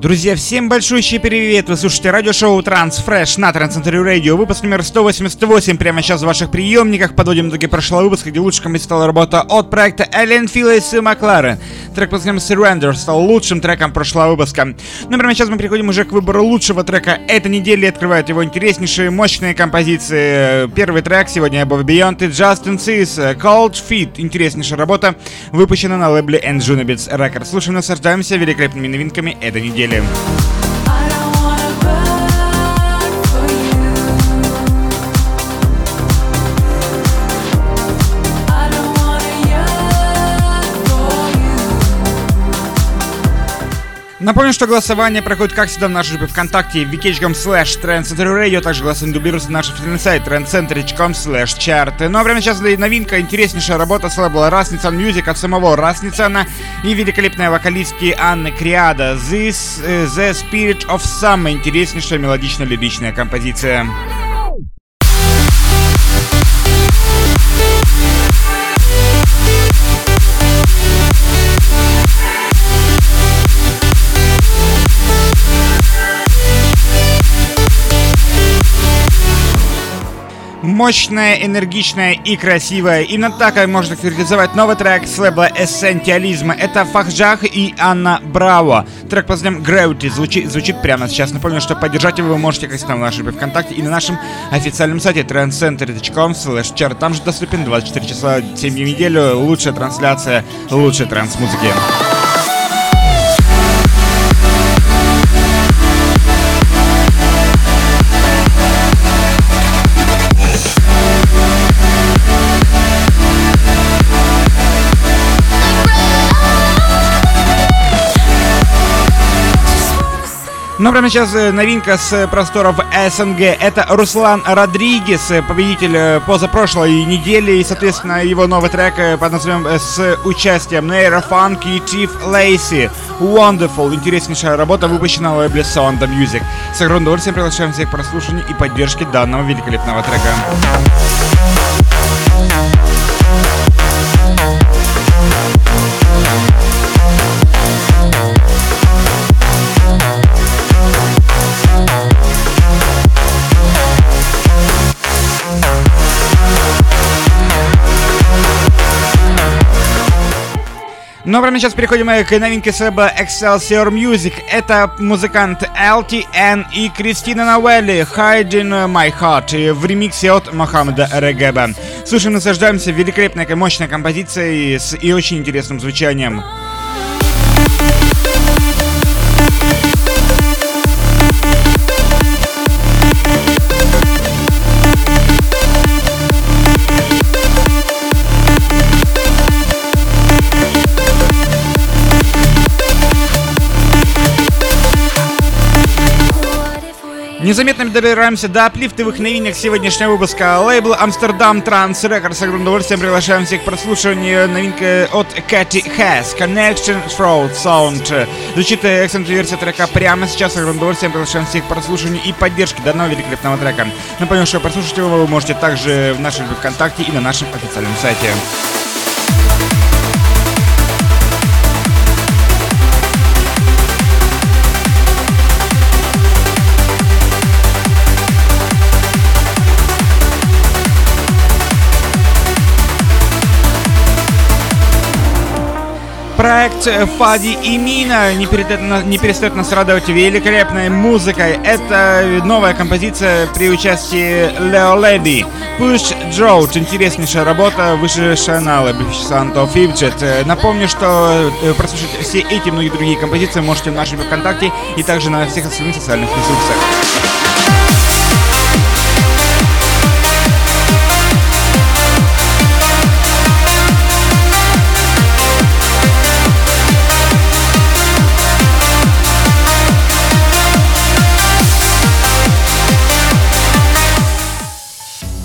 Друзья, всем большущий привет! Вы слушаете радиошоу Transfresh на Трансцентре Радио. Выпуск номер 188 прямо сейчас в ваших приемниках. Подводим итоги прошлого выпуска, где лучшим стала работа от проекта Эллен Филлес и Макларен. Трек под названием Surrender стал лучшим треком прошлого выпуска. Ну, прямо сейчас мы переходим уже к выбору лучшего трека этой недели. Открывают его интереснейшие, мощные композиции. Первый трек сегодня Above Beyond и Justin Seas Cold Feet. Интереснейшая работа, выпущена на лейбле Enjunabits Records. Слушаем, наслаждаемся великолепными новинками этой недели недели. Напомню, что голосование проходит, как всегда, в нашей группе ВКонтакте wiki.com slash trendcenter также голосование дублируется на наш официальный сайт trendcenter.com slash chart. Ну а прямо сейчас новинка, интереснейшая работа с лейбла Rasnican Music от самого Расницана и великолепная вокалистки Анны Криада. This The Spirit of Summer, интереснейшая мелодично-лиричная композиция. Мощная, энергичная и красивая. Именно так можно характеризовать новый трек с лейбла Эссентиализма. Это Фахджах и Анна Браво. Трек под названием Gravity звучит, звучит прямо сейчас. Напомню, что поддержать его вы можете как на нашей группе ВКонтакте и на нашем официальном сайте trendcenter.com Там же доступен 24 часа 7 дней в неделю. Лучшая трансляция лучшей транс-музыки. Но прямо сейчас э, новинка с просторов СНГ. Это Руслан Родригес, э, победитель э, позапрошлой недели. И, соответственно, его новый трек под названием с участием Нейра Фанк и Чиф Лейси. Wonderful. Интереснейшая работа, выпущена в лейбле Sound Music. С огромным удовольствием приглашаем всех к прослушиванию и поддержке данного великолепного трека. Ну а прямо сейчас переходим к новинке с лейбла Excelsior Music. Это музыкант LTN и Кристина Новелли Hiding My Heart в ремиксе от Мохаммеда Регеба. Слушаем, наслаждаемся великолепной, мощной композицией с и очень интересным звучанием. Незаметно добираемся до оплифтовых новинок сегодняшнего выпуска. Лейбл Амстердам Транс Рекорд с огромным удовольствием приглашаем всех к прослушиванию новинка от Кэти Хэс Connection Throat Sound. Звучит эксцентная версия трека прямо сейчас. С огромным удовольствием приглашаем всех к прослушиванию и поддержке данного великолепного трека. Напомню, что прослушать его вы можете также в нашем ВКонтакте и на нашем официальном сайте. Проект Фади и Мина не, перестает, не перестает нас радовать великолепной музыкой. Это новая композиция при участии Лео Леди. Push Drought. Интереснейшая работа, вышедшая на лейбле Santo Fidget. Напомню, что э, прослушать все эти и многие другие композиции можете в нашем ВКонтакте и также на всех остальных социальных ресурсах.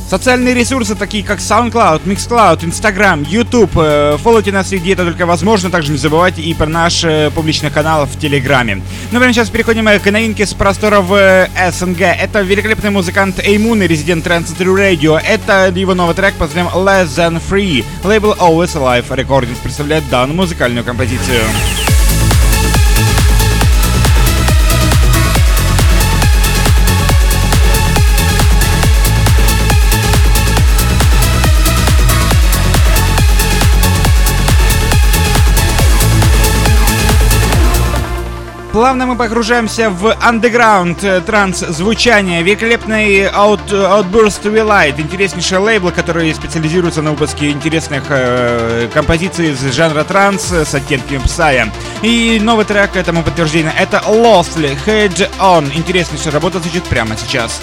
Социальные ресурсы, такие как SoundCloud, MixCloud, Instagram, YouTube. Э, фолловьте нас везде, это только возможно. Также не забывайте и про наш э, публичный канал в Телеграме. Ну, прямо сейчас переходим э, к новинке с просторов СНГ. Это великолепный музыкант Эймун и резидент Trend Radio. Это его новый трек под названием Less Than Free. Лейбл Always Alive Recordings представляет данную музыкальную композицию. Плавно мы погружаемся в андеграунд э, транс-звучание. Великолепный out, Outburst We Light, интереснейший лейбл, который специализируется на выпуске интересных э, композиций из жанра транс с оттенками псая. И новый трек этому подтверждение это Lostly Head On. Интереснейшая работа звучит прямо сейчас.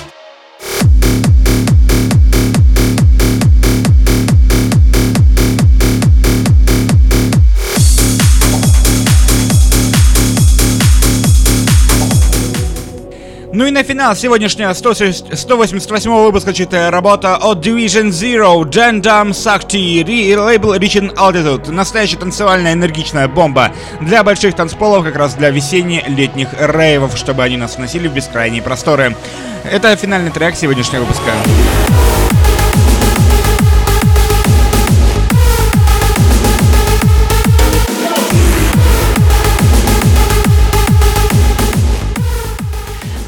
На финал сегодняшнего 188 выпуска читая работа от Division Zero, Jandam Sakti, лейбл Reaching Altitude. Настоящая танцевальная энергичная бомба для больших танцполов, как раз для весенне-летних рейвов, чтобы они нас вносили в бескрайние просторы. Это финальный трек сегодняшнего выпуска.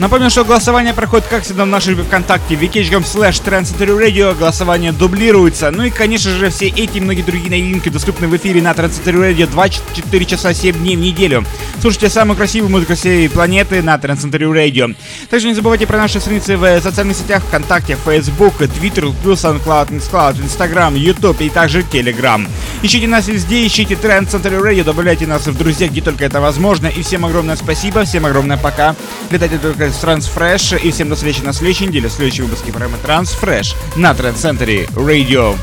Напомню, что голосование проходит, как всегда, в нашей ВКонтакте, wiki.com slash Radio. Голосование дублируется. Ну и, конечно же, все эти и многие другие новинки доступны в эфире на Transcentury Radio 24 часа 7 дней в неделю. Слушайте самую красивую музыку всей планеты на Transcentury Radio. Также не забывайте про наши страницы в социальных сетях ВКонтакте, Facebook, Twitter, плюс SoundCloud, Instagram, Instagram, YouTube и также Telegram. Ищите нас везде, ищите Transcentury Radio, добавляйте нас в друзья, где только это возможно. И всем огромное спасибо, всем огромное пока. Летайте только с Transfresh. И всем до встречи на следующей неделе в следующем выпуске программы Transfresh на Trend Center Radio.